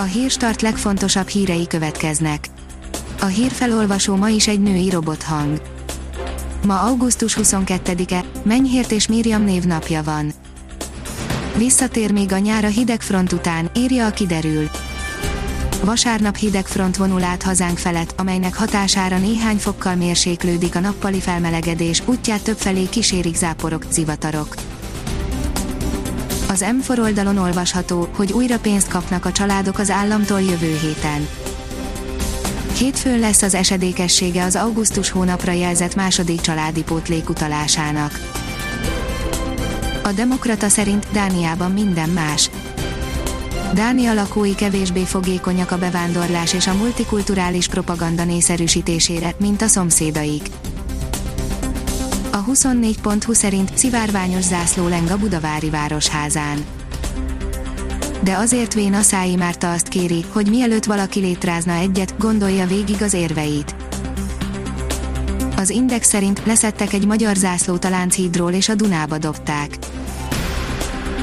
A hírstart legfontosabb hírei következnek. A hírfelolvasó ma is egy női robothang. Ma augusztus 22-e, Menyhért és Miriam névnapja van. Visszatér még a nyár a hidegfront után, írja a kiderül. Vasárnap hidegfront vonul át hazánk felett, amelynek hatására néhány fokkal mérséklődik a nappali felmelegedés, útját többfelé kísérik záporok, zivatarok. Az M4 oldalon olvasható, hogy újra pénzt kapnak a családok az államtól jövő héten. Hétfőn lesz az esedékessége az augusztus hónapra jelzett második családi pótlék utalásának. A Demokrata szerint Dániában minden más. Dánia lakói kevésbé fogékonyak a bevándorlás és a multikulturális propaganda nészerűsítésére, mint a szomszédaik. A 24.20 szerint szivárványos zászló leng a Budavári Városházán. De azért Vén Aszái Márta azt kéri, hogy mielőtt valaki létrázna egyet, gondolja végig az érveit. Az Index szerint leszettek egy magyar zászlót a Lánchídról és a Dunába dobták.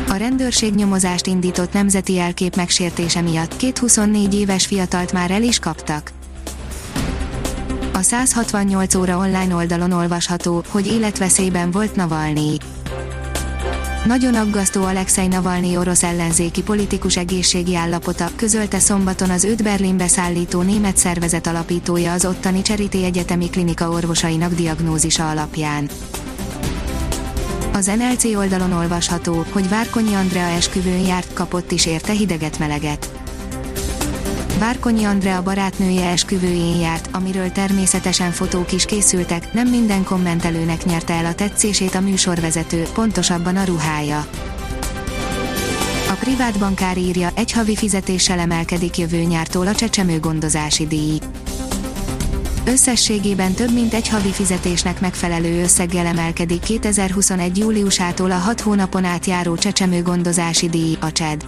A rendőrség nyomozást indított nemzeti elkép megsértése miatt két 24 éves fiatalt már el is kaptak. A 168 óra online oldalon olvasható, hogy életveszélyben volt Navalnyi. Nagyon aggasztó Alexei Navalnyi orosz ellenzéki politikus egészségi állapota, közölte szombaton az őt Berlinbe szállító német szervezet alapítója az ottani Charité Egyetemi Klinika orvosainak diagnózisa alapján. Az NLC oldalon olvasható, hogy Várkonyi Andrea esküvőn járt, kapott is érte hideget-meleget. Várkonyi Andrea barátnője esküvőjén járt, amiről természetesen fotók is készültek, nem minden kommentelőnek nyerte el a tetszését a műsorvezető, pontosabban a ruhája. A privát bankár írja, egy havi fizetéssel emelkedik jövő nyártól a csecsemő gondozási díj. Összességében több mint egy havi fizetésnek megfelelő összeggel emelkedik 2021. júliusától a 6 hónapon átjáró csecsemő gondozási díj, a CSED.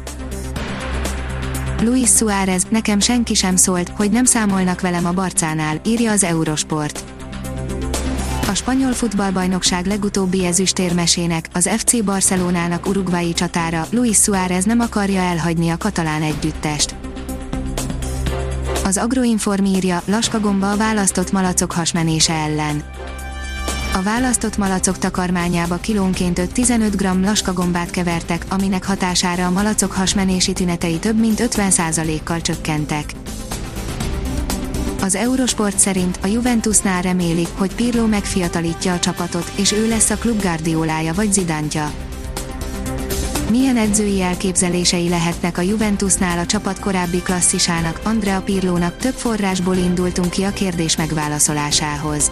Luis Suárez, nekem senki sem szólt, hogy nem számolnak velem a barcánál, írja az Eurosport. A spanyol futballbajnokság legutóbbi ezüstérmesének, az FC Barcelonának urugvái csatára, Luis Suárez nem akarja elhagyni a katalán együttest. Az Agroinform írja, laskagomba a választott malacok hasmenése ellen. A választott malacok takarmányába kilónként 5-15 g laskagombát kevertek, aminek hatására a malacok hasmenési tünetei több mint 50%-kal csökkentek. Az Eurosport szerint a Juventusnál remélik, hogy Pirlo megfiatalítja a csapatot, és ő lesz a klub Guardiolája vagy Zidántja. Milyen edzői elképzelései lehetnek a Juventusnál a csapat korábbi klasszisának, Andrea Pirlónak több forrásból indultunk ki a kérdés megválaszolásához.